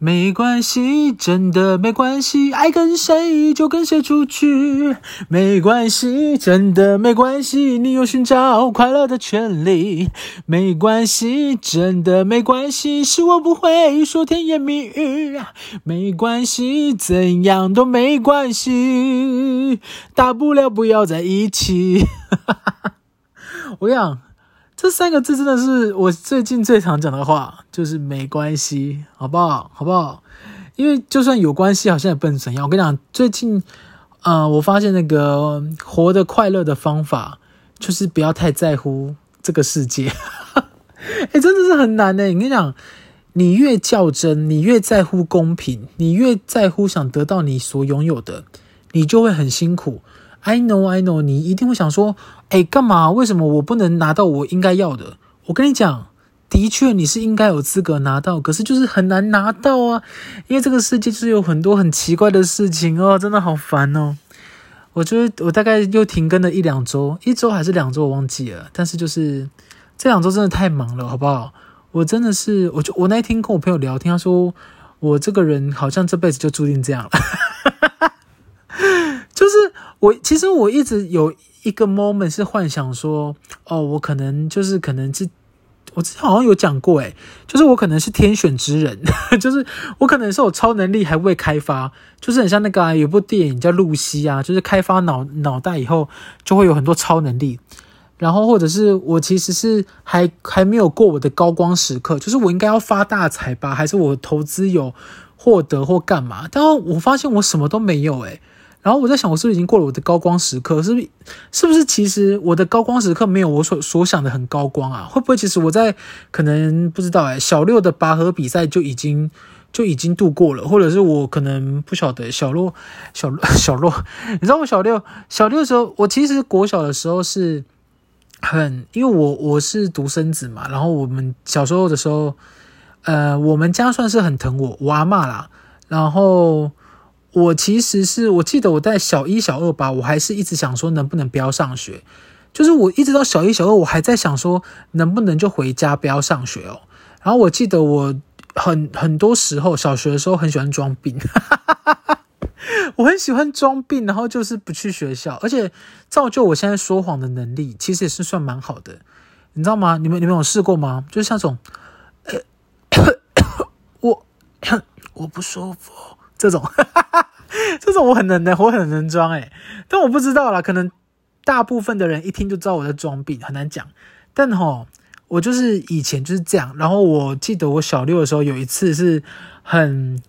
没关系，真的没关系，爱跟谁就跟谁出去，没关系，真的没关系，你有寻找快乐的权利，没关系，真的没关系，是我不会说甜言蜜语，没关系，怎样都没关系，大不了不要在一起。我跟你讲。这三个字真的是我最近最常讲的话，就是没关系，好不好？好不好？因为就算有关系，好像也不能怎样。我跟你讲，最近，呃，我发现那个活得快乐的方法，就是不要太在乎这个世界。哎，真的是很难呢。你跟你讲，你越较真，你越在乎公平，你越在乎想得到你所拥有的，你就会很辛苦。I know, I know，你一定会想说，哎，干嘛？为什么我不能拿到我应该要的？我跟你讲，的确你是应该有资格拿到，可是就是很难拿到啊，因为这个世界就是有很多很奇怪的事情哦，真的好烦哦。我觉得我大概又停更了一两周，一周还是两周我忘记了，但是就是这两周真的太忙了，好不好？我真的是，我就我那一天跟我朋友聊天，他说我这个人好像这辈子就注定这样了。就是我，其实我一直有一个 moment 是幻想说，哦，我可能就是可能是，我之前好像有讲过，诶，就是我可能是天选之人，就是我可能是我超能力还未开发，就是很像那个、有部电影叫露西啊，就是开发脑脑袋以后就会有很多超能力，然后或者是我其实是还还没有过我的高光时刻，就是我应该要发大财吧，还是我投资有获得或干嘛？但我发现我什么都没有，诶。然后我在想，我是不是已经过了我的高光时刻？是不是？是不是？其实我的高光时刻没有我所所想的很高光啊？会不会？其实我在可能不知道哎，小六的拔河比赛就已经就已经度过了，或者是我可能不晓得小六小小六，你知道我小六小六的时候，我其实国小的时候是很，因为我我是独生子嘛，然后我们小时候的时候，呃，我们家算是很疼我，我阿嬷啦，然后。我其实是我记得我在小一、小二吧，我还是一直想说能不能不要上学，就是我一直到小一、小二，我还在想说能不能就回家不要上学哦。然后我记得我很很多时候小学的时候很喜欢装病，我很喜欢装病，然后就是不去学校，而且造就我现在说谎的能力其实也是算蛮好的，你知道吗？你们你们有试过吗？就是像这种，我 我不舒服。这种，这种我很能的，我很能装诶，但我不知道啦，可能大部分的人一听就知道我在装病，很难讲。但齁，我就是以前就是这样。然后我记得我小六的时候有一次是很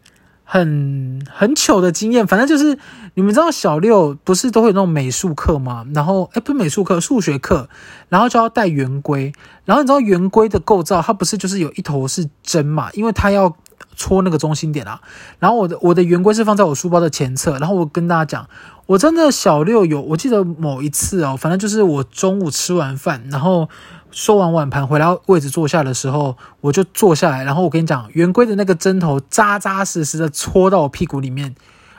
很很糗的经验，反正就是你们知道小六不是都会有那种美术课吗？然后诶，不是美术课，数学课，然后就要带圆规。然后你知道圆规的构造，它不是就是有一头是针嘛？因为它要。戳那个中心点啊，然后我的我的圆规是放在我书包的前侧，然后我跟大家讲，我真的小六有，我记得某一次哦，反正就是我中午吃完饭，然后收完碗盘回来位置坐下的时候，我就坐下来，然后我跟你讲，圆规的那个针头扎扎实实的戳到我屁股里面，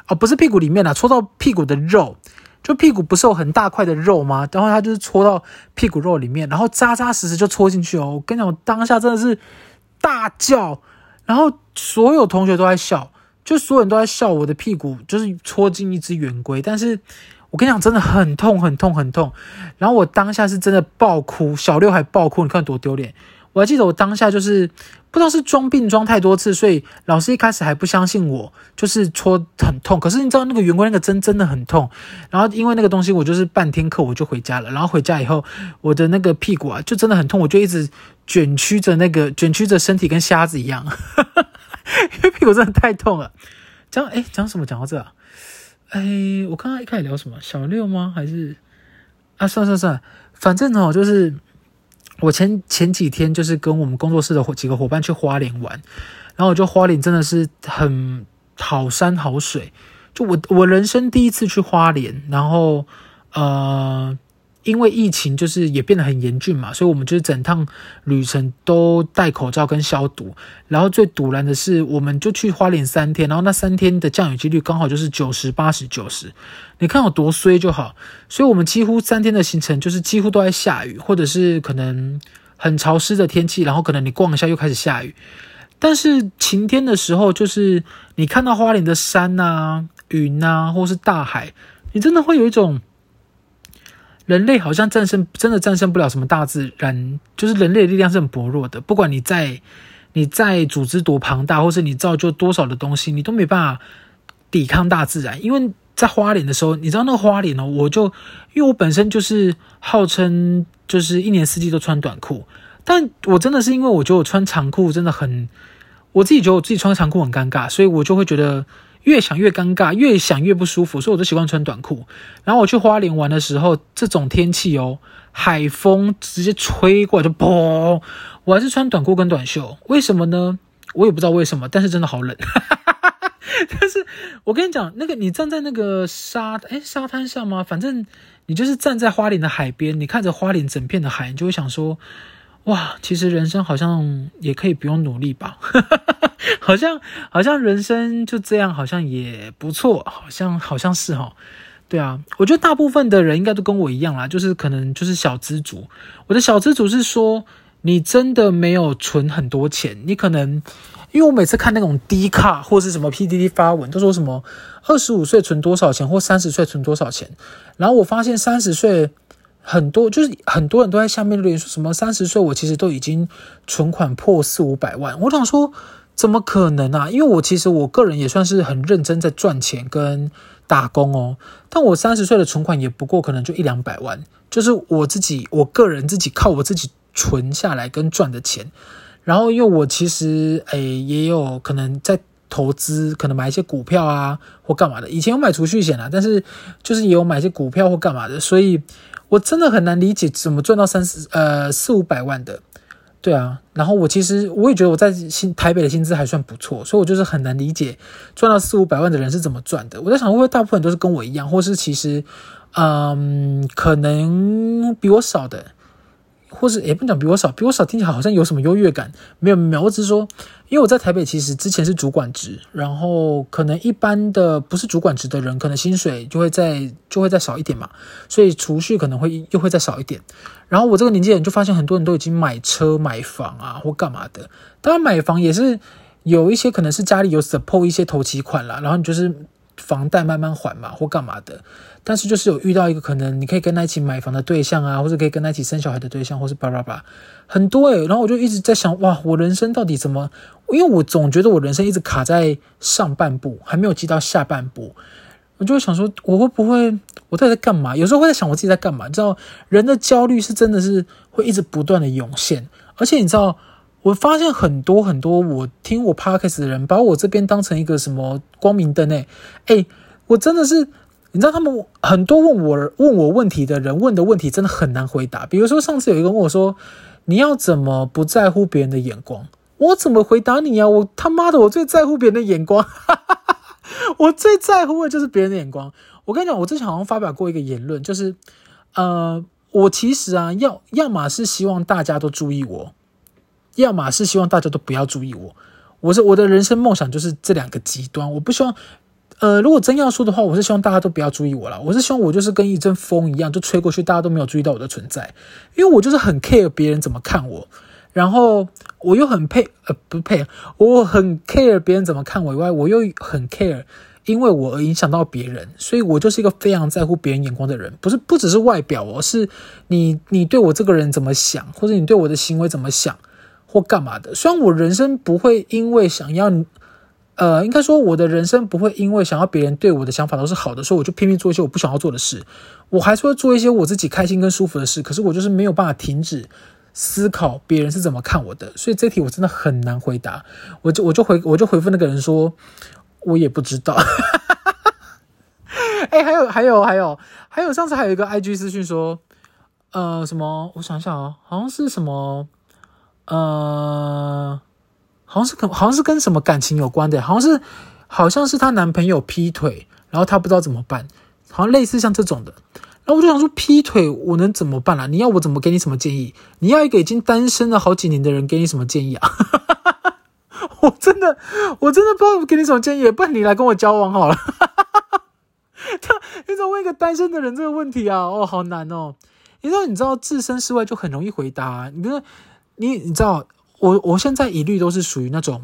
哦，不是屁股里面啊，戳到屁股的肉，就屁股不是有很大块的肉吗？然后它就是戳到屁股肉里面，然后扎扎实实就戳进去哦，我跟你讲，我当下真的是大叫。然后所有同学都在笑，就所有人都在笑我的屁股，就是戳进一只圆规。但是我跟你讲，真的很痛，很痛，很痛。然后我当下是真的爆哭，小六还爆哭，你看多丢脸。我还记得我当下就是不知道是装病装太多次，所以老师一开始还不相信我，就是戳很痛。可是你知道那个圆规那个针真的很痛。然后因为那个东西，我就是半天课我就回家了。然后回家以后，我的那个屁股啊就真的很痛，我就一直卷曲着那个 卷曲着身体跟瞎子一样，因为屁股真的太痛了。讲诶讲什么？讲到这啊？哎，我刚刚一开始聊什么？小六吗？还是啊？算算算，反正哦就是。我前前几天就是跟我们工作室的几个伙伴去花莲玩，然后我就花莲真的是很好山好水，就我我人生第一次去花莲，然后呃。因为疫情就是也变得很严峻嘛，所以我们就是整趟旅程都戴口罩跟消毒。然后最堵然的是，我们就去花莲三天，然后那三天的降雨几率刚好就是九十八十九十，你看有多衰就好。所以我们几乎三天的行程就是几乎都在下雨，或者是可能很潮湿的天气，然后可能你逛一下又开始下雨。但是晴天的时候，就是你看到花莲的山呐、云呐，或是大海，你真的会有一种人类好像战胜，真的战胜不了什么大自然，就是人类的力量是很薄弱的。不管你在你在组织多庞大，或是你造就多少的东西，你都没办法抵抗大自然。因为在花莲的时候，你知道那个花莲哦，我就因为我本身就是号称就是一年四季都穿短裤。但我真的是因为我觉得我穿长裤真的很，我自己觉得我自己穿长裤很尴尬，所以我就会觉得越想越尴尬，越想越不舒服，所以我就习惯穿短裤。然后我去花莲玩的时候，这种天气哦，海风直接吹过来就砰，我还是穿短裤跟短袖。为什么呢？我也不知道为什么，但是真的好冷。但是我跟你讲，那个你站在那个沙诶沙滩上吗？反正你就是站在花莲的海边，你看着花莲整片的海，你就会想说。哇，其实人生好像也可以不用努力吧？好像好像人生就这样，好像也不错，好像好像是齁。对啊，我觉得大部分的人应该都跟我一样啦，就是可能就是小资族。我的小资族是说，你真的没有存很多钱，你可能因为我每次看那种低卡或是什么 PDD 发文，都说什么二十五岁存多少钱，或三十岁存多少钱，然后我发现三十岁。很多就是很多人都在下面留言说什么三十岁我其实都已经存款破四五百万，我想说怎么可能啊？因为我其实我个人也算是很认真在赚钱跟打工哦，但我三十岁的存款也不过可能就一两百万，就是我自己我个人自己靠我自己存下来跟赚的钱，然后因为我其实诶也有可能在投资，可能买一些股票啊或干嘛的，以前有买储蓄险啊，但是就是也有买一些股票或干嘛的，所以。我真的很难理解怎么赚到三四呃四五百万的，对啊，然后我其实我也觉得我在新台北的薪资还算不错，所以我就是很难理解赚到四五百万的人是怎么赚的。我在想会不会大部分都是跟我一样，或是其实嗯可能比我少的。或是也不讲比我少，比我少听起来好像有什么优越感，没有没有，我只是说，因为我在台北其实之前是主管职，然后可能一般的不是主管职的人，可能薪水就会再就会再少一点嘛，所以储蓄可能会又会再少一点。然后我这个年纪人就发现很多人都已经买车买房啊或干嘛的，当然买房也是有一些可能是家里有 support 一些投期款啦，然后你就是。房贷慢慢还嘛，或干嘛的，但是就是有遇到一个可能你可以跟他一起买房的对象啊，或者可以跟他一起生小孩的对象，或是叭叭叭，很多诶，然后我就一直在想，哇，我人生到底怎么？因为我总觉得我人生一直卡在上半部，还没有进到下半部。我就会想说，我会不会，我到底在干嘛？有时候会在想我自己在干嘛？你知道，人的焦虑是真的是会一直不断的涌现，而且你知道。我发现很多很多我听我 podcast 的人，把我这边当成一个什么光明灯诶，诶，我真的是，你知道他们很多问我问我问题的人问的问题真的很难回答。比如说上次有一个问我说，你要怎么不在乎别人的眼光？我怎么回答你啊？我他妈的，我最在乎别人的眼光，我最在乎的就是别人的眼光。我跟你讲，我之前好像发表过一个言论，就是呃，我其实啊，要要么是希望大家都注意我。要么是希望大家都不要注意我，我是我的人生梦想就是这两个极端。我不希望，呃，如果真要说的话，我是希望大家都不要注意我了。我是希望我就是跟一阵风一样，就吹过去，大家都没有注意到我的存在。因为我就是很 care 别人怎么看我，然后我又很配，呃，不配，我很 care 别人怎么看我以外，我又很 care 因为我而影响到别人，所以我就是一个非常在乎别人眼光的人。不是，不只是外表哦，是你你对我这个人怎么想，或者你对我的行为怎么想。或干嘛的？虽然我人生不会因为想要，呃，应该说我的人生不会因为想要别人对我的想法都是好的，所以我就拼命做一些我不想要做的事。我还是会做一些我自己开心跟舒服的事。可是我就是没有办法停止思考别人是怎么看我的。所以这题我真的很难回答。我就我就回我就回复那个人说，我也不知道。哎，还有还有还有还有，上次还有一个 IG 私讯说，呃，什么？我想一下啊，好像是什么。呃，好像是跟好像是跟什么感情有关的，好像是好像是她男朋友劈腿，然后她不知道怎么办，好像类似像这种的。然后我就想说，劈腿我能怎么办啊？你要我怎么给你什么建议？你要一个已经单身了好几年的人给你什么建议啊？我真的我真的不知道给你什么建议，不然你来跟我交往好了。他 你怎么问一个单身的人这个问题啊？哦，好难哦。你知道你知道置身事外就很容易回答，你比如说。你你知道，我我现在一律都是属于那种，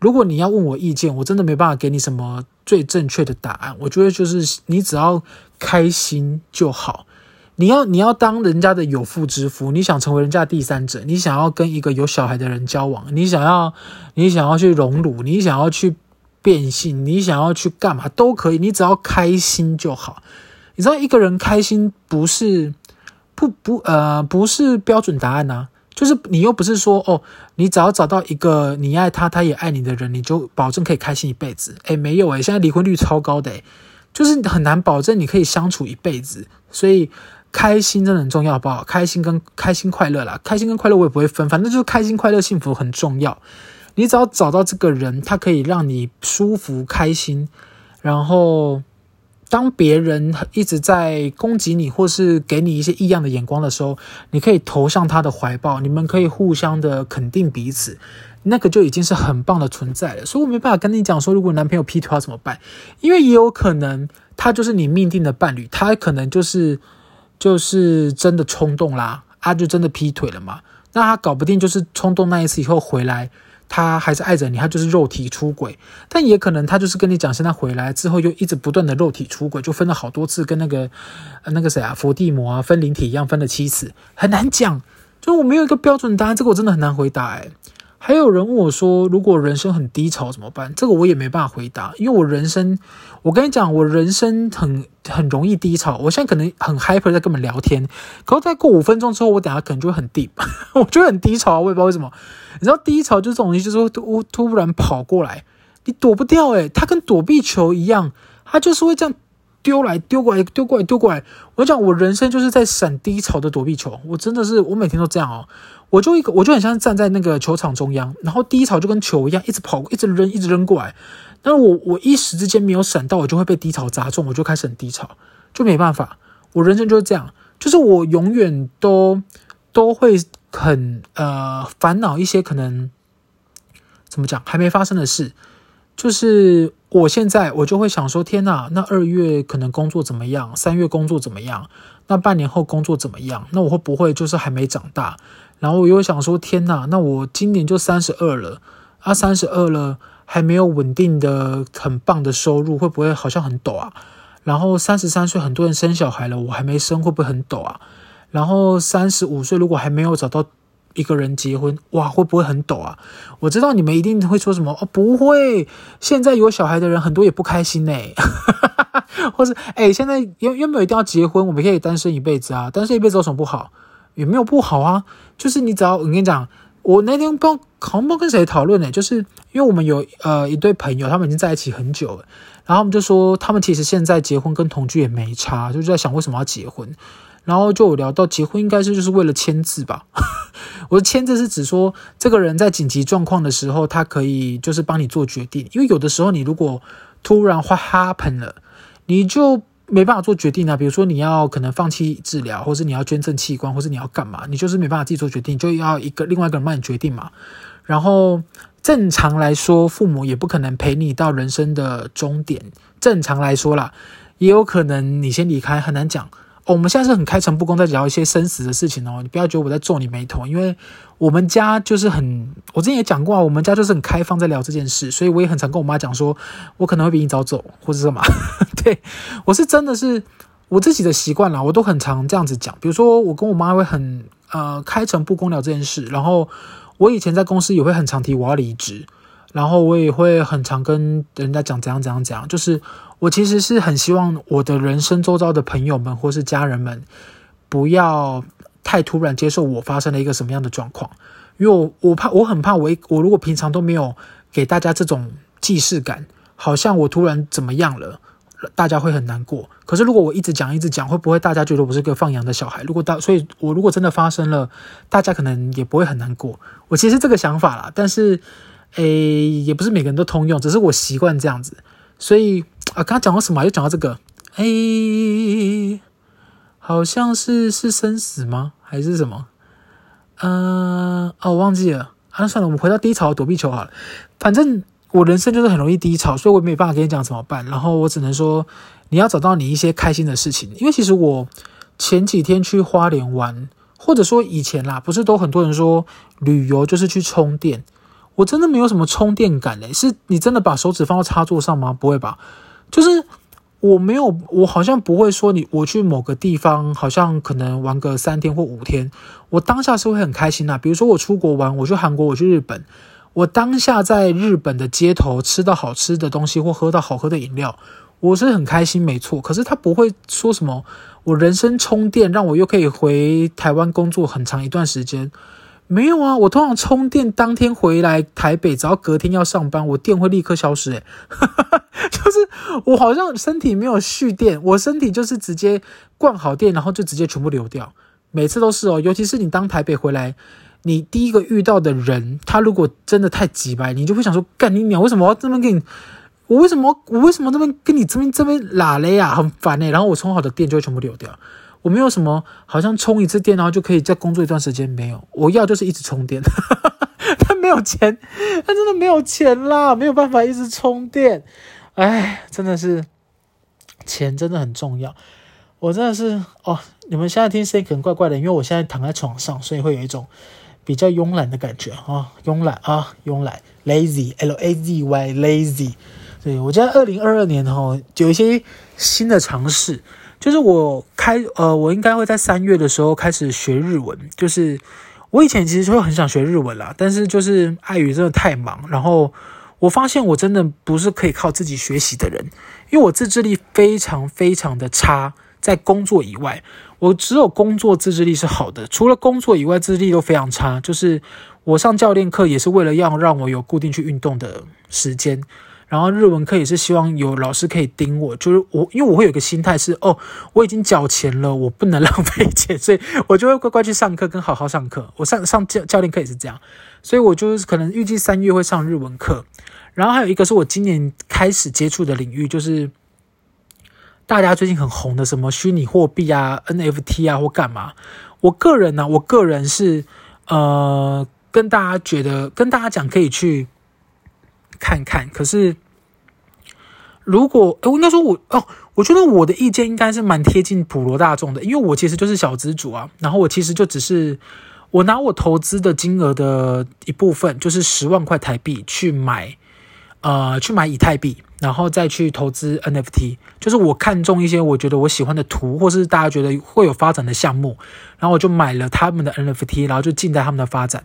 如果你要问我意见，我真的没办法给你什么最正确的答案。我觉得就是你只要开心就好。你要你要当人家的有妇之夫，你想成为人家第三者，你想要跟一个有小孩的人交往，你想要你想要去荣辱，你想要去变性，你想要去干嘛都可以，你只要开心就好。你知道一个人开心不是不不呃不是标准答案呐、就是你又不是说哦，你只要找到一个你爱他，他也爱你的人，你就保证可以开心一辈子。诶，没有诶，现在离婚率超高的诶，就是很难保证你可以相处一辈子，所以。开心真的很重要，好不好？开心跟开心快乐啦，开心跟快乐我也不会分，反正就是开心快乐幸福很重要。你只要找到这个人，他可以让你舒服开心。然后，当别人一直在攻击你，或是给你一些异样的眼光的时候，你可以投向他的怀抱，你们可以互相的肯定彼此，那个就已经是很棒的存在了。所以我没办法跟你讲说，如果男朋友劈腿要怎么办，因为也有可能他就是你命定的伴侣，他可能就是。就是真的冲动啦，啊，就真的劈腿了嘛？那他搞不定，就是冲动那一次以后回来，他还是爱着你，他就是肉体出轨。但也可能他就是跟你讲，现在回来之后又一直不断的肉体出轨，就分了好多次，跟那个那个谁啊，伏地魔啊分灵体一样分了七次，很难讲。就我没有一个标准答案，这个我真的很难回答哎。还有人问我说，如果人生很低潮怎么办？这个我也没办法回答，因为我人生，我跟你讲，我人生很很容易低潮。我现在可能很 hyper 在跟你们聊天，可是再过五分钟之后，我等下可能就会很 deep，我就会很低潮啊，我也不知道为什么。你知道低潮就这种东西，就是会突突然跑过来，你躲不掉诶，它跟躲避球一样，它就是会这样丢来丢过来，丢过来丢过来。我讲我人生就是在闪低潮的躲避球，我真的是我每天都这样哦。我就一个，我就很像站在那个球场中央，然后低潮就跟球一样，一直跑，一直扔，一直扔过来。但是我我一时之间没有闪到，我就会被低潮砸中，我就开始很低潮，就没办法。我人生就是这样，就是我永远都都会很呃烦恼一些可能怎么讲还没发生的事。就是我现在我就会想说，天哪，那二月可能工作怎么样？三月工作怎么样？那半年后工作怎么样？那我会不会就是还没长大？然后我又想说，天哪，那我今年就三十二了，啊，三十二了还没有稳定的很棒的收入，会不会好像很抖啊？然后三十三岁很多人生小孩了，我还没生，会不会很抖啊？然后三十五岁如果还没有找到一个人结婚，哇，会不会很抖啊？我知道你们一定会说什么哦，不会，现在有小孩的人很多也不开心呢，或是哎，现在有有没有一定要结婚？我们可以单身一辈子啊，单身一辈子有什么不好？也没有不好啊，就是你只要我跟你讲，我那天不知道好像不跟谁讨论呢，就是因为我们有呃一对朋友，他们已经在一起很久了，然后我们就说他们其实现在结婚跟同居也没差，就是在想为什么要结婚，然后就有聊到结婚应该是就是为了签字吧。我的签字是指说这个人在紧急状况的时候，他可以就是帮你做决定，因为有的时候你如果突然 what happen 了，你就。没办法做决定啊，比如说你要可能放弃治疗，或是你要捐赠器官，或是你要干嘛，你就是没办法自己做决定，就要一个另外一个人帮你决定嘛。然后正常来说，父母也不可能陪你到人生的终点。正常来说啦，也有可能你先离开，很难讲。哦，我们现在是很开诚布公在聊一些生死的事情哦，你不要觉得我在皱你眉头，因为我们家就是很，我之前也讲过啊，我们家就是很开放在聊这件事，所以我也很常跟我妈讲说，我可能会比你早走，或者什么。对，我是真的是我自己的习惯啦，我都很常这样子讲。比如说，我跟我妈会很呃开诚布公聊这件事，然后我以前在公司也会很常提我要离职，然后我也会很常跟人家讲怎样怎样讲，就是。我其实是很希望我的人生周遭的朋友们或是家人们，不要太突然接受我发生了一个什么样的状况，因为我我怕我很怕我我如果平常都没有给大家这种既视感，好像我突然怎么样了，大家会很难过。可是如果我一直讲一直讲，会不会大家觉得我是个放羊的小孩？如果大，所以我如果真的发生了，大家可能也不会很难过。我其实这个想法啦，但是诶，也不是每个人都通用，只是我习惯这样子，所以。啊，刚刚讲到什么？又讲到这个，哎，好像是是生死吗？还是什么？嗯、呃，哦，我忘记了。啊，算了，我们回到低潮躲避球好了。反正我人生就是很容易低潮，所以我没办法跟你讲怎么办。然后我只能说，你要找到你一些开心的事情。因为其实我前几天去花莲玩，或者说以前啦，不是都很多人说旅游就是去充电？我真的没有什么充电感嘞，是你真的把手指放到插座上吗？不会吧，就是我没有，我好像不会说你我去某个地方，好像可能玩个三天或五天，我当下是会很开心呐。比如说我出国玩，我去韩国，我去日本，我当下在日本的街头吃到好吃的东西或喝到好喝的饮料，我是很开心，没错。可是他不会说什么我人生充电，让我又可以回台湾工作很长一段时间。没有啊，我通常充电当天回来台北，只要隔天要上班，我电会立刻消失。诶 就是我好像身体没有蓄电，我身体就是直接灌好电，然后就直接全部流掉。每次都是哦，尤其是你当台北回来，你第一个遇到的人，他如果真的太急白，你就会想说：干你娘！为什么要这么跟你？我为什么我为什么这边跟你这边这边拉嘞呀？很烦诶然后我充好的电就会全部流掉。我没有什么，好像充一次电然后就可以再工作一段时间，没有。我要就是一直充电，他没有钱，他真的没有钱啦，没有办法一直充电。哎，真的是钱真的很重要。我真的是哦，你们现在听声音可能怪怪的，因为我现在躺在床上，所以会有一种比较慵懒的感觉啊、慵懒啊，慵懒，lazy，l a z y，lazy。对，我在二零二二年哈，有一些新的尝试。就是我开呃，我应该会在三月的时候开始学日文。就是我以前其实就会很想学日文啦，但是就是碍于真的太忙，然后我发现我真的不是可以靠自己学习的人，因为我自制力非常非常的差。在工作以外，我只有工作自制力是好的，除了工作以外，自制力都非常差。就是我上教练课也是为了要让我有固定去运动的时间。然后日文课也是希望有老师可以盯我，就是我，因为我会有个心态是，哦，我已经缴钱了，我不能浪费钱，所以我就会乖乖去上课，跟好好上课。我上上教教练课也是这样，所以我就是可能预计三月会上日文课。然后还有一个是我今年开始接触的领域，就是大家最近很红的什么虚拟货币啊、NFT 啊或干嘛。我个人呢、我个人是呃，跟大家觉得，跟大家讲可以去。看看，可是如果我应该说我哦，我觉得我的意见应该是蛮贴近普罗大众的，因为我其实就是小资主啊，然后我其实就只是我拿我投资的金额的一部分，就是十万块台币去买，呃，去买以太币。然后再去投资 NFT，就是我看中一些我觉得我喜欢的图，或是大家觉得会有发展的项目，然后我就买了他们的 NFT，然后就静待他们的发展。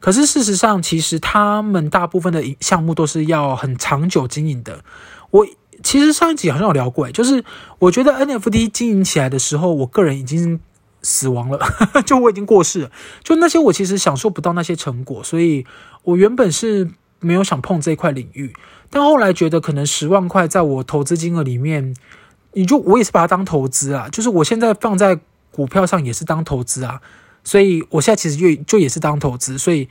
可是事实上，其实他们大部分的项目都是要很长久经营的。我其实上一集好像有聊过，就是我觉得 NFT 经营起来的时候，我个人已经死亡了，就我已经过世了。就那些我其实享受不到那些成果，所以我原本是没有想碰这一块领域。但后来觉得可能十万块在我投资金额里面，你就我也是把它当投资啊，就是我现在放在股票上也是当投资啊，所以我现在其实就就也是当投资，所以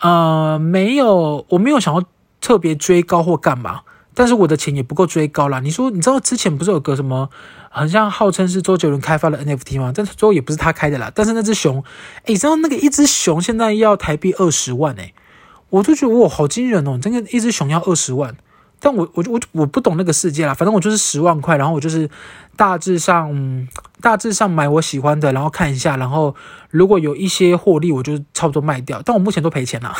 呃没有我没有想要特别追高或干嘛，但是我的钱也不够追高啦。你说你知道之前不是有个什么好像号称是周杰伦开发的 NFT 吗？但最后也不是他开的啦。但是那只熊，诶，你知道那个一只熊现在要台币二十万诶、我就觉得哇，好惊人哦！真的，一只熊要二十万，但我我我我不懂那个世界啦。反正我就是十万块，然后我就是大致上、大致上买我喜欢的，然后看一下，然后如果有一些获利，我就差不多卖掉。但我目前都赔钱了，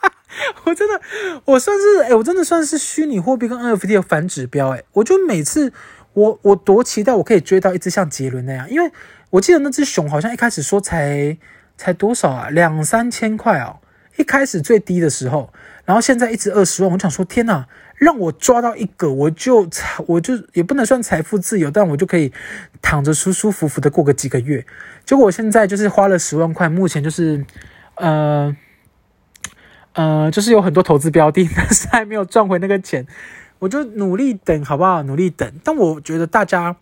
我真的，我算是哎，我真的算是虚拟货币跟 NFT 的反指标哎。我就每次我我多期待我可以追到一只像杰伦那样，因为我记得那只熊好像一开始说才才多少啊，两三千块哦。一开始最低的时候，然后现在一直二十万，我想说天哪，让我抓到一个，我就财我就也不能算财富自由，但我就可以躺着舒舒服服的过个几个月。结果我现在就是花了十万块，目前就是呃呃，就是有很多投资标的，但是还没有赚回那个钱，我就努力等，好不好？努力等。但我觉得大家，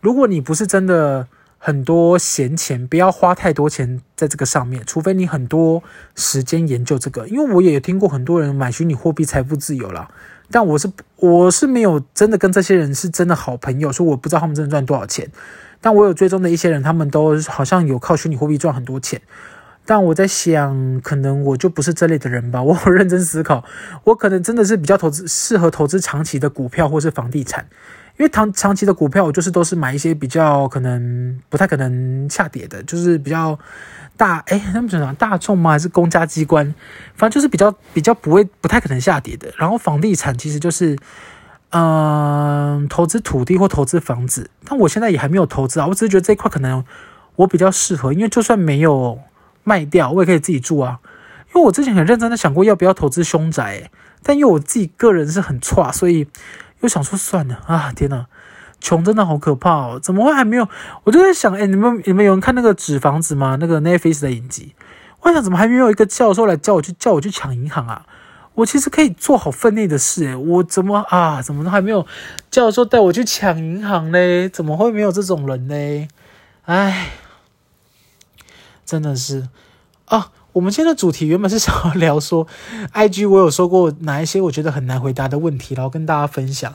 如果你不是真的。很多闲钱，不要花太多钱在这个上面，除非你很多时间研究这个。因为我也听过很多人买虚拟货币财富自由啦，但我是我是没有真的跟这些人是真的好朋友，所以我不知道他们真的赚多少钱。但我有追踪的一些人，他们都好像有靠虚拟货币赚很多钱。但我在想，可能我就不是这类的人吧。我认真思考，我可能真的是比较投资适合投资长期的股票或是房地产。因为长长期的股票，我就是都是买一些比较可能不太可能下跌的，就是比较大哎，他们讲大众吗？还是公家机关？反正就是比较比较不会不太可能下跌的。然后房地产其实就是嗯、投资土地或投资房子。但我现在也还没有投资啊，我只是觉得这一块可能我比较适合，因为就算没有卖掉，我也可以自己住啊。因为我之前很认真的想过要不要投资凶宅，但因为我自己个人是很差，所以。又想说算了啊！天哪，穷真的好可怕哦！怎么会还没有？我就在想，哎，你们你们有人看那个纸房子吗？那个 Netflix 的影集，我想怎么还没有一个教授来叫我去叫我去抢银行啊？我其实可以做好分内的事，哎，我怎么啊？怎么都还没有教授带我去抢银行嘞？怎么会没有这种人呢？哎，真的是啊！我们今天的主题原本是想要聊说，IG 我有说过哪一些我觉得很难回答的问题，然后跟大家分享。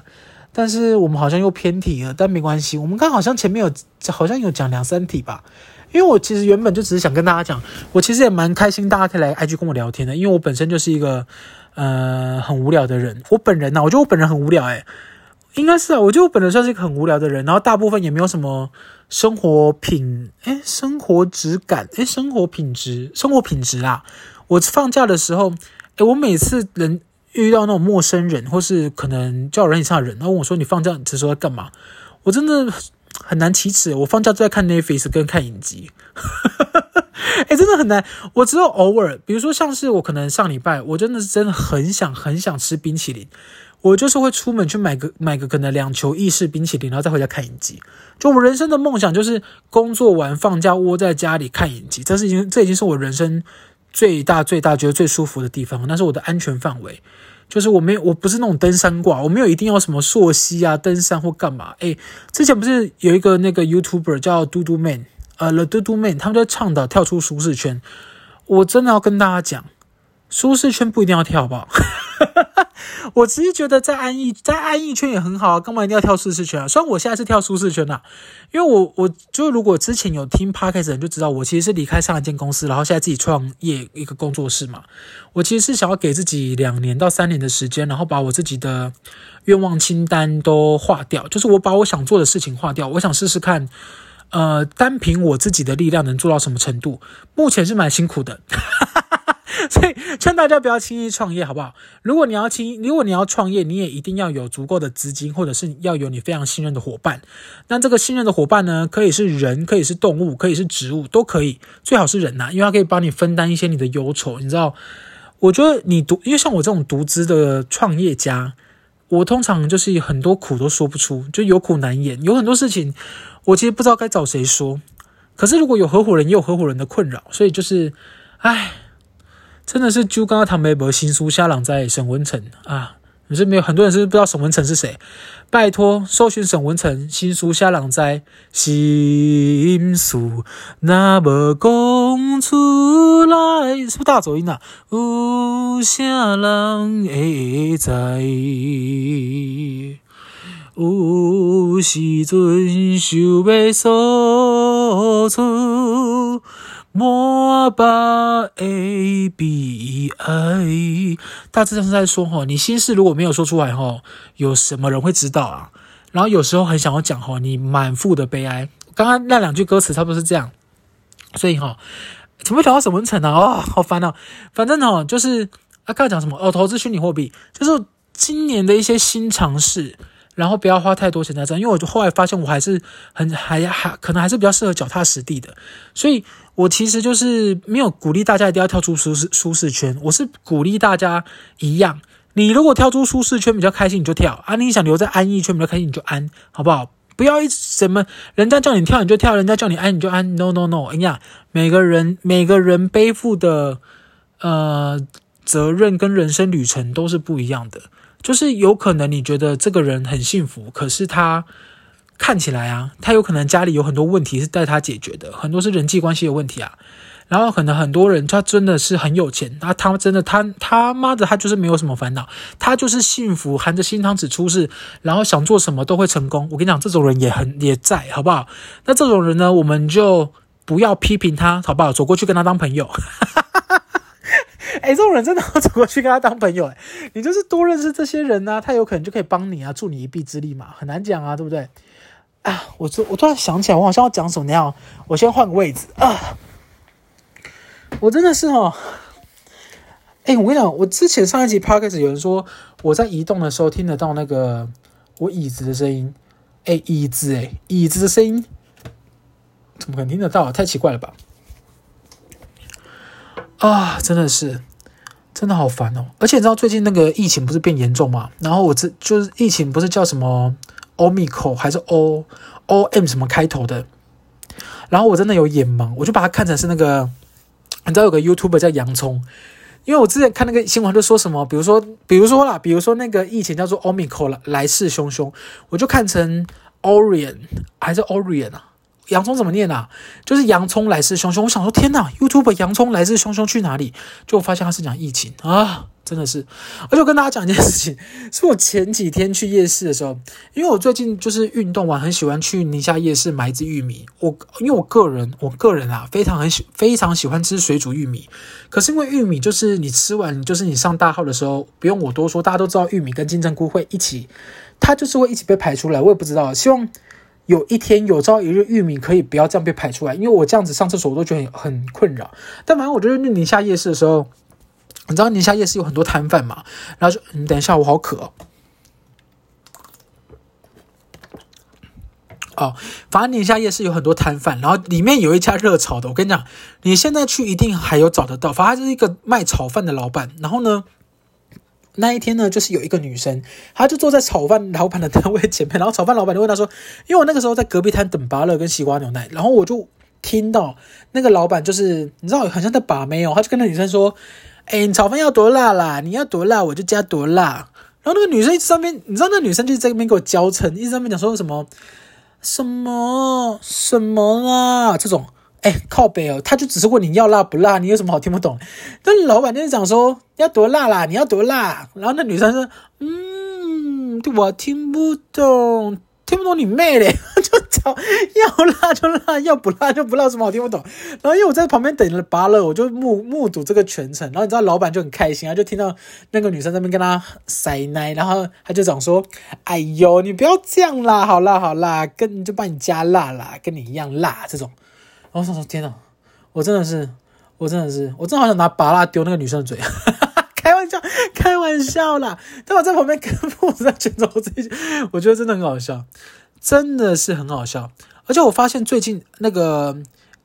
但是我们好像又偏题了，但没关系，我们刚好像前面有好像有讲两三题吧。因为我其实原本就只是想跟大家讲，我其实也蛮开心，大家可以来 IG 跟我聊天的，因为我本身就是一个呃很无聊的人。我本人呢、我觉得我本人很无聊、欸，应该是啊，我觉得我本人算是一个很无聊的人，然后大部分也没有什么。生活品，诶，生活质感，诶，生活品质，生活品质啊！我放假的时候，诶，我每次人遇到那种陌生人，或是可能叫人以上的人，然后问我说：“你放假这时候在干嘛？”我真的很难启齿。我放假都在看 Netflix 跟看影集，诶，真的很难。我只有偶尔，比如说像是我可能上礼拜，我真的是真的很想很想吃冰淇淋。我就是会出门去买个买个可能两球意式冰淇淋，然后再回家看影集。就我人生的梦想就是工作完放假窝在家里看影集，这是已经这已经是我人生最大最大觉得最舒服的地方，那是我的安全范围。就是我没有我不是那种登山挂，我没有一定要什么溯溪啊登山或干嘛。诶，之前不是有一个那个 YouTuber 叫嘟嘟 Man，呃，The 嘟嘟 Man，他们在倡导跳出舒适圈。我真的要跟大家讲，舒适圈不一定要跳，好不好？我其实觉得在安逸，在安逸圈也很好啊，干嘛一定要跳舒适圈啊？虽然我现在是跳舒适圈呐，因为我我就如果之前有听 Podcast 的人就知道，我其实是离开上一间公司，然后现在自己创业一个工作室嘛。我其实是想要给自己两年到三年的时间，然后把我自己的愿望清单都划掉，就是我把我想做的事情划掉，我想试试看，呃，单凭我自己的力量能做到什么程度。目前是蛮辛苦的。所以劝大家不要轻易创业，好不好？如果你要轻，如果你要创业，你也一定要有足够的资金，或者是要有你非常信任的伙伴。那这个信任的伙伴呢，可以是人，可以是动物，可以是植物，都可以。最好是人呐，因为他可以帮你分担一些你的忧愁。你知道，我觉得你独，因为像我这种独资的创业家，我通常就是很多苦都说不出，就有苦难言。有很多事情，我其实不知道该找谁说。可是如果有合伙人，也有合伙人的困扰，所以就是，唉。真的是就刚刚唐梅伯新书下朗在沈文成啊，可是没有很多人是不知道沈文成是谁？拜托，搜寻沈文成新书下朗在心书那么讲出来，是不是大走音啊？有啥人会知？有时阵想要诉出。莫把 A B I，大致上是在说哈，你心事如果没有说出来哈，有什么人会知道啊？然后有时候很想要讲哈，你满腹的悲哀。刚刚那两句歌词差不多是这样，所以哈，怎么会讲到沈文成呢？哦，好烦啊！反正哈，就是啊，刚才讲什么哦，投资虚拟货币，就是今年的一些新尝试。然后不要花太多钱在这，因为我就后来发现我还是很还还可能还是比较适合脚踏实地的，所以我其实就是没有鼓励大家一定要跳出舒适舒适圈，我是鼓励大家一样，你如果跳出舒适圈比较开心你就跳啊，你想留在安逸圈比较开心你就安，好不好？不要一什么人家叫你跳你就跳，人家叫你安你就安，no no no，哎呀，每个人每个人背负的呃责任跟人生旅程都是不一样的。就是有可能你觉得这个人很幸福，可是他看起来啊，他有可能家里有很多问题是带他解决的，很多是人际关系的问题啊。然后可能很多人他真的是很有钱，他他真的他他妈的他就是没有什么烦恼，他就是幸福，含着金汤匙出世，然后想做什么都会成功。我跟你讲，这种人也很也在，好不好？那这种人呢，我们就不要批评他，好不好？走过去跟他当朋友。哎，这种人真的要走过去跟他当朋友，哎，你就是多认识这些人啊，他有可能就可以帮你啊，助你一臂之力嘛，很难讲啊，对不对？啊，我突我突然想起来，我好像要讲什么那样，我先换个位置啊，我真的是哦，哎，我跟你讲，我之前上一集 podcast 有人说我在移动的时候听得到那个我椅子的声音，哎，椅子，哎，椅子的声音。怎么可能听得到啊？太奇怪了吧！啊，真的是，真的好烦哦！而且你知道最近那个疫情不是变严重吗？然后我这就是疫情不是叫什么 Omicron 还是 O O M 什么开头的？然后我真的有眼盲，我就把它看成是那个，你知道有个 YouTuber 叫洋葱，因为我之前看那个新闻就说什么，比如说，比如说啦，比如说那个疫情叫做 Omicron 来来势汹汹，我就看成 Orion 还是 Orion 啊？洋葱怎么念啊？就是洋葱来势汹汹。我想说，天哪，YouTube 洋葱来势汹汹去哪里？就我发现他是讲疫情啊，真的是。而且我跟大家讲一件事情，是我前几天去夜市的时候，因为我最近就是运动完，很喜欢去宁夏夜市买一支玉米。我因为我个人，我个人啊，非常很喜非常喜欢吃水煮玉米。可是因为玉米就是你吃完，就是你上大号的时候，不用我多说，大家都知道玉米跟金针菇会一起，它就是会一起被排出来。我也不知道，希望。有一天有朝一日玉米可以不要这样被排出来，因为我这样子上厕所我都觉得很困扰。但反正我觉得去宁夏夜市的时候，你知道宁夏夜市有很多摊贩嘛，然后就你等一下，我好渴哦。反正宁夏夜市有很多摊贩，然后里面有一家热炒的，我跟你讲，你现在去一定还有找得到。反正就是一个卖炒饭的老板，然后呢。那一天呢，就是有一个女生，她就坐在炒饭老板的摊位前面，然后炒饭老板就问她说：“因为我那个时候在隔壁摊等芭乐跟西瓜牛奶，然后我就听到那个老板就是你知道，好像在把妹哦，他就跟那女生说：‘哎，你炒饭要多辣啦？你要多辣我就加多辣。’然后那个女生一直在那边，你知道那女生就在那边给我娇嗔，一直在那边讲说什么什么什么啦这种。”哎，靠北哦，他就只是问你要辣不辣，你有什么好听不懂？但老板就是讲说要多辣啦，你要多辣。然后那女生说，嗯，我听不懂，听不懂你妹嘞，就讲要辣就辣，要不辣就不辣，什么好听不懂？然后因为我在旁边等了八乐，我就目目睹这个全程。然后你知道老板就很开心啊，就听到那个女生在那边跟他塞奶，然后他就讲说，哎呦，你不要这样啦，好辣好辣，跟就帮你加辣啦，跟你一样辣这种。然后我说：“天哪，我真的是，我真的是，我真好想拿芭乐丢那个女生的嘴，开玩笑，开玩笑啦！但我在旁边跟父母在劝着我自己，我觉得真的很好笑，真的是很好笑。而且我发现最近那个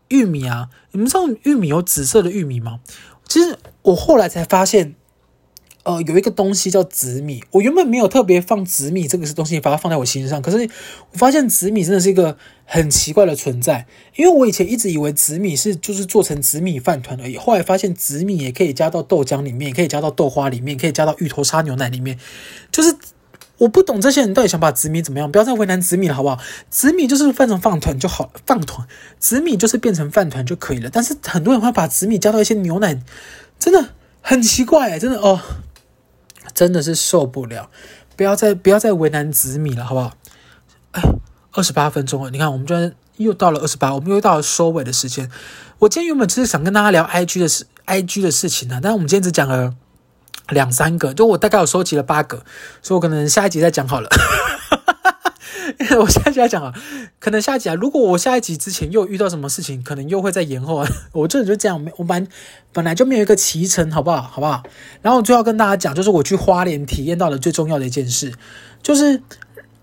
玉米啊，你们知道玉米有紫色的玉米吗？其实我后来才发现。”呃，有一个东西叫紫米，我原本没有特别放紫米这个东西，把它放在我心上。可是我发现紫米真的是一个很奇怪的存在，因为我以前一直以为紫米是就是做成紫米饭团而已，后来发现紫米也可以加到豆浆里面，也可以加到豆花里面，可以加到芋头沙牛奶里面。就是我不懂这些人到底想把紫米怎么样，不要再为难紫米了，好不好？紫米就是换成饭团就好，饭团紫米就是变成饭团就可以了。但是很多人会把紫米加到一些牛奶，真的很奇怪欸，真的哦。真的是受不了，不要再不要再为难紫米了，好不好？哎，二十八分钟了，你看，我们居然又到了二十八，我们又到了收尾的时间。我今天原本只是想跟大家聊 IG 的事，IG 的事情呢，但是我们今天只讲了两三个，就我大概有收集了八个，所以我可能下一集再讲好了。我下一集来讲啊，可能下一集啊，如果我下一集之前又遇到什么事情，可能又会再延后啊。我这就这样，我本本来就没有一个期程，好不好？好不好？然后我最后跟大家讲，就是我去花莲体验到的最重要的一件事，就是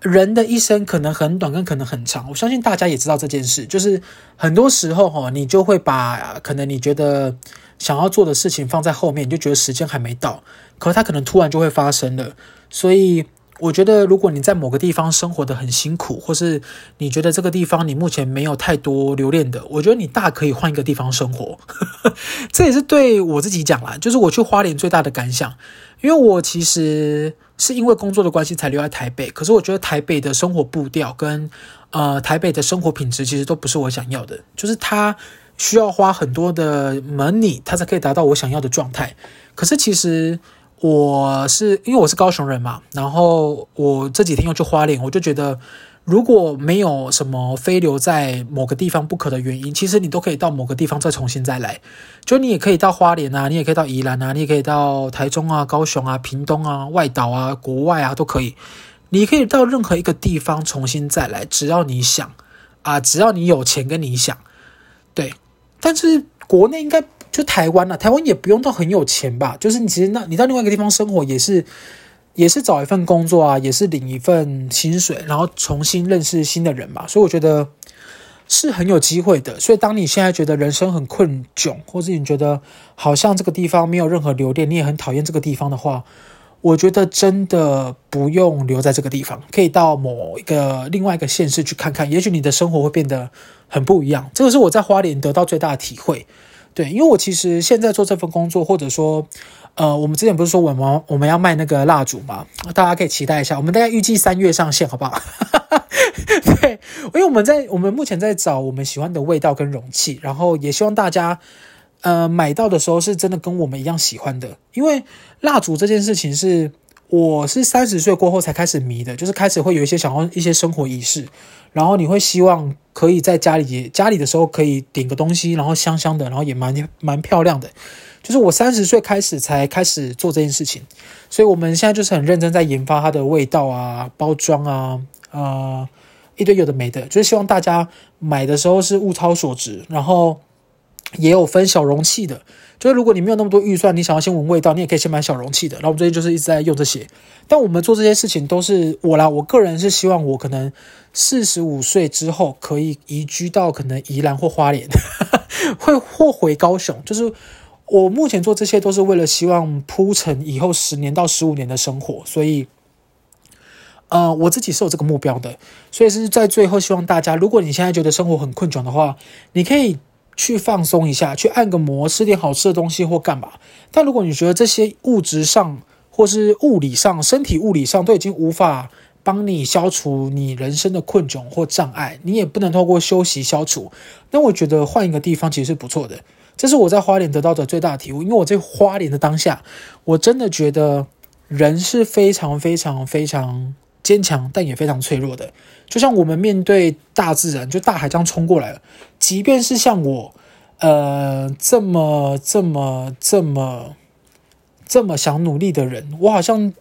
人的一生可能很短，跟可能很长。我相信大家也知道这件事，就是很多时候哈，你就会把可能你觉得想要做的事情放在后面，你就觉得时间还没到，可是它可能突然就会发生了，所以。我觉得，如果你在某个地方生活得很辛苦，或是你觉得这个地方你目前没有太多留恋的，我觉得你大可以换一个地方生活。这也是对我自己讲啦，就是我去花莲最大的感想，因为我其实是因为工作的关系才留在台北，可是我觉得台北的生活步调跟呃台北的生活品质其实都不是我想要的，就是它需要花很多的 money，它才可以达到我想要的状态。可是其实。我是因为我是高雄人嘛，然后我这几天又去花莲，我就觉得，如果没有什么非留在某个地方不可的原因，其实你都可以到某个地方再重新再来。就你也可以到花莲啊，你也可以到宜兰啊，你也可以到台中啊、高雄啊、屏东啊、外岛啊、国外啊都可以。你可以到任何一个地方重新再来，只要你想啊，只要你有钱跟你想，对。但是国内应该就台湾啊，台湾也不用到很有钱吧？就是你其实那你到另外一个地方生活也是。也是找一份工作啊，也是领一份薪水，然后重新认识新的人嘛，所以我觉得是很有机会的。所以当你现在觉得人生很困窘，或者你觉得好像这个地方没有任何留恋，你也很讨厌这个地方的话，我觉得真的不用留在这个地方，可以到某一个另外一个县市去看看，也许你的生活会变得很不一样。这个是我在花莲得到最大的体会。对，因为我其实现在做这份工作，或者说，呃，我们之前不是说我们我们要卖那个蜡烛嘛，大家可以期待一下，我们大概预计三月上线，好不好？对，因为我们在我们目前在找我们喜欢的味道跟容器，然后也希望大家，呃，买到的时候是真的跟我们一样喜欢的，因为蜡烛这件事情是。我是三十岁过后才开始迷的，就是开始会有一些想要一些生活仪式，然后你会希望可以在家里家里的时候可以点个东西，然后香香的，然后也蛮蛮漂亮的。就是我三十岁开始才开始做这件事情，所以我们现在就是很认真在研发它的味道啊、包装啊、呃一堆有的没的，就是希望大家买的时候是物超所值，然后也有分小容器的。就是如果你没有那么多预算，你想要先闻味道，你也可以先买小容器的。然后我们最近就是一直在用这些，但我们做这些事情都是我啦。我个人是希望我可能四十五岁之后可以移居到可能宜兰或花莲，会或回高雄。就是我目前做这些都是为了希望铺成以后十年到十五年的生活，所以，呃，我自己是有这个目标的。所以是在最后希望大家，如果你现在觉得生活很困窘的话，你可以。去放松一下，去按个摩，吃点好吃的东西或干嘛。但如果你觉得这些物质上或是物理上、身体物理上都已经无法帮你消除你人生的困窘或障碍，你也不能透过休息消除。那我觉得换一个地方其实是不错的。这是我在花莲得到的最大体悟，因为我在花莲的当下，我真的觉得人是非常非常非常坚强，但也非常脆弱的。就像我们面对大自然，就大海这样冲过来了，即便是像我，呃，这么这么这么这么想努力的人，我好像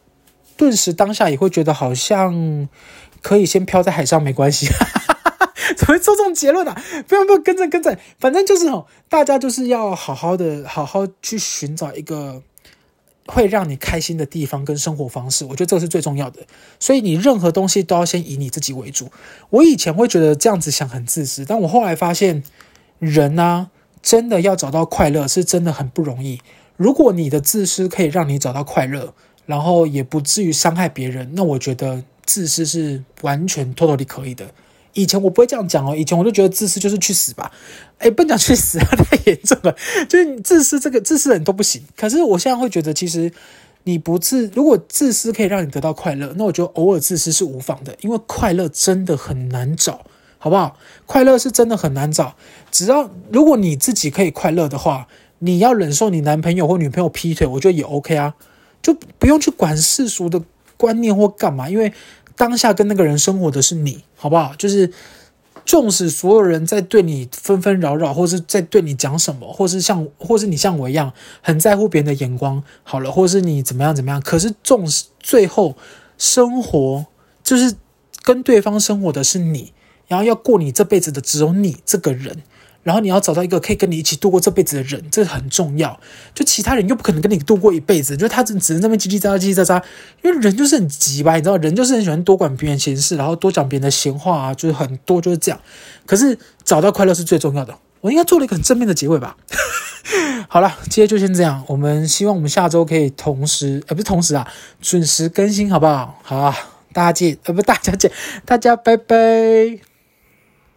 顿时当下也会觉得好像可以先飘在海上没关系。怎么做这种结论啊？不用不用，跟着跟着，反正就是哦，大家就是要好好的好好去寻找一个。会让你开心的地方跟生活方式，我觉得这个是最重要的。所以你任何东西都要先以你自己为主。我以前会觉得这样子想很自私，但我后来发现，人呢，真的要找到快乐是真的很不容易。如果你的自私可以让你找到快乐，然后也不至于伤害别人，那我觉得自私是完全 totally 可以的。以前我不会这样讲哦，以前我就觉得自私就是去死吧，哎，不讲去死啊，太严重了，就是自私这个自私的人都不行。可是我现在会觉得，其实你不自，如果自私可以让你得到快乐，那我觉得偶尔自私是无妨的，因为快乐真的很难找，好不好？快乐是真的很难找，只要如果你自己可以快乐的话，你要忍受你男朋友或女朋友劈腿，我觉得也 OK 啊，就不用去管世俗的观念或干嘛，因为。当下跟那个人生活的是你，好不好？就是，纵使所有人在对你纷纷扰扰，或是在对你讲什么，或是像，或是你像我一样很在乎别人的眼光，好了，或是你怎么样怎么样，可是纵使最后生活就是跟对方生活的是你，然后要过你这辈子的只有你这个人。然后你要找到一个可以跟你一起度过这辈子的人，这很重要。就其他人又不可能跟你度过一辈子，就他只只能那边叽叽喳喳、叽叽喳喳。因为人就是很急吧，你知道，人就是很喜欢多管别人闲事，然后多讲别人的闲话啊，就是很多就是这样。可是找到快乐是最重要的。我应该做了一个很正面的结尾吧？好了，今天就先这样。我们希望我们下周可以同时，呃，不是同时啊，准时更新，好不好？好啊，大家见，呃，不，大家见，大家拜拜。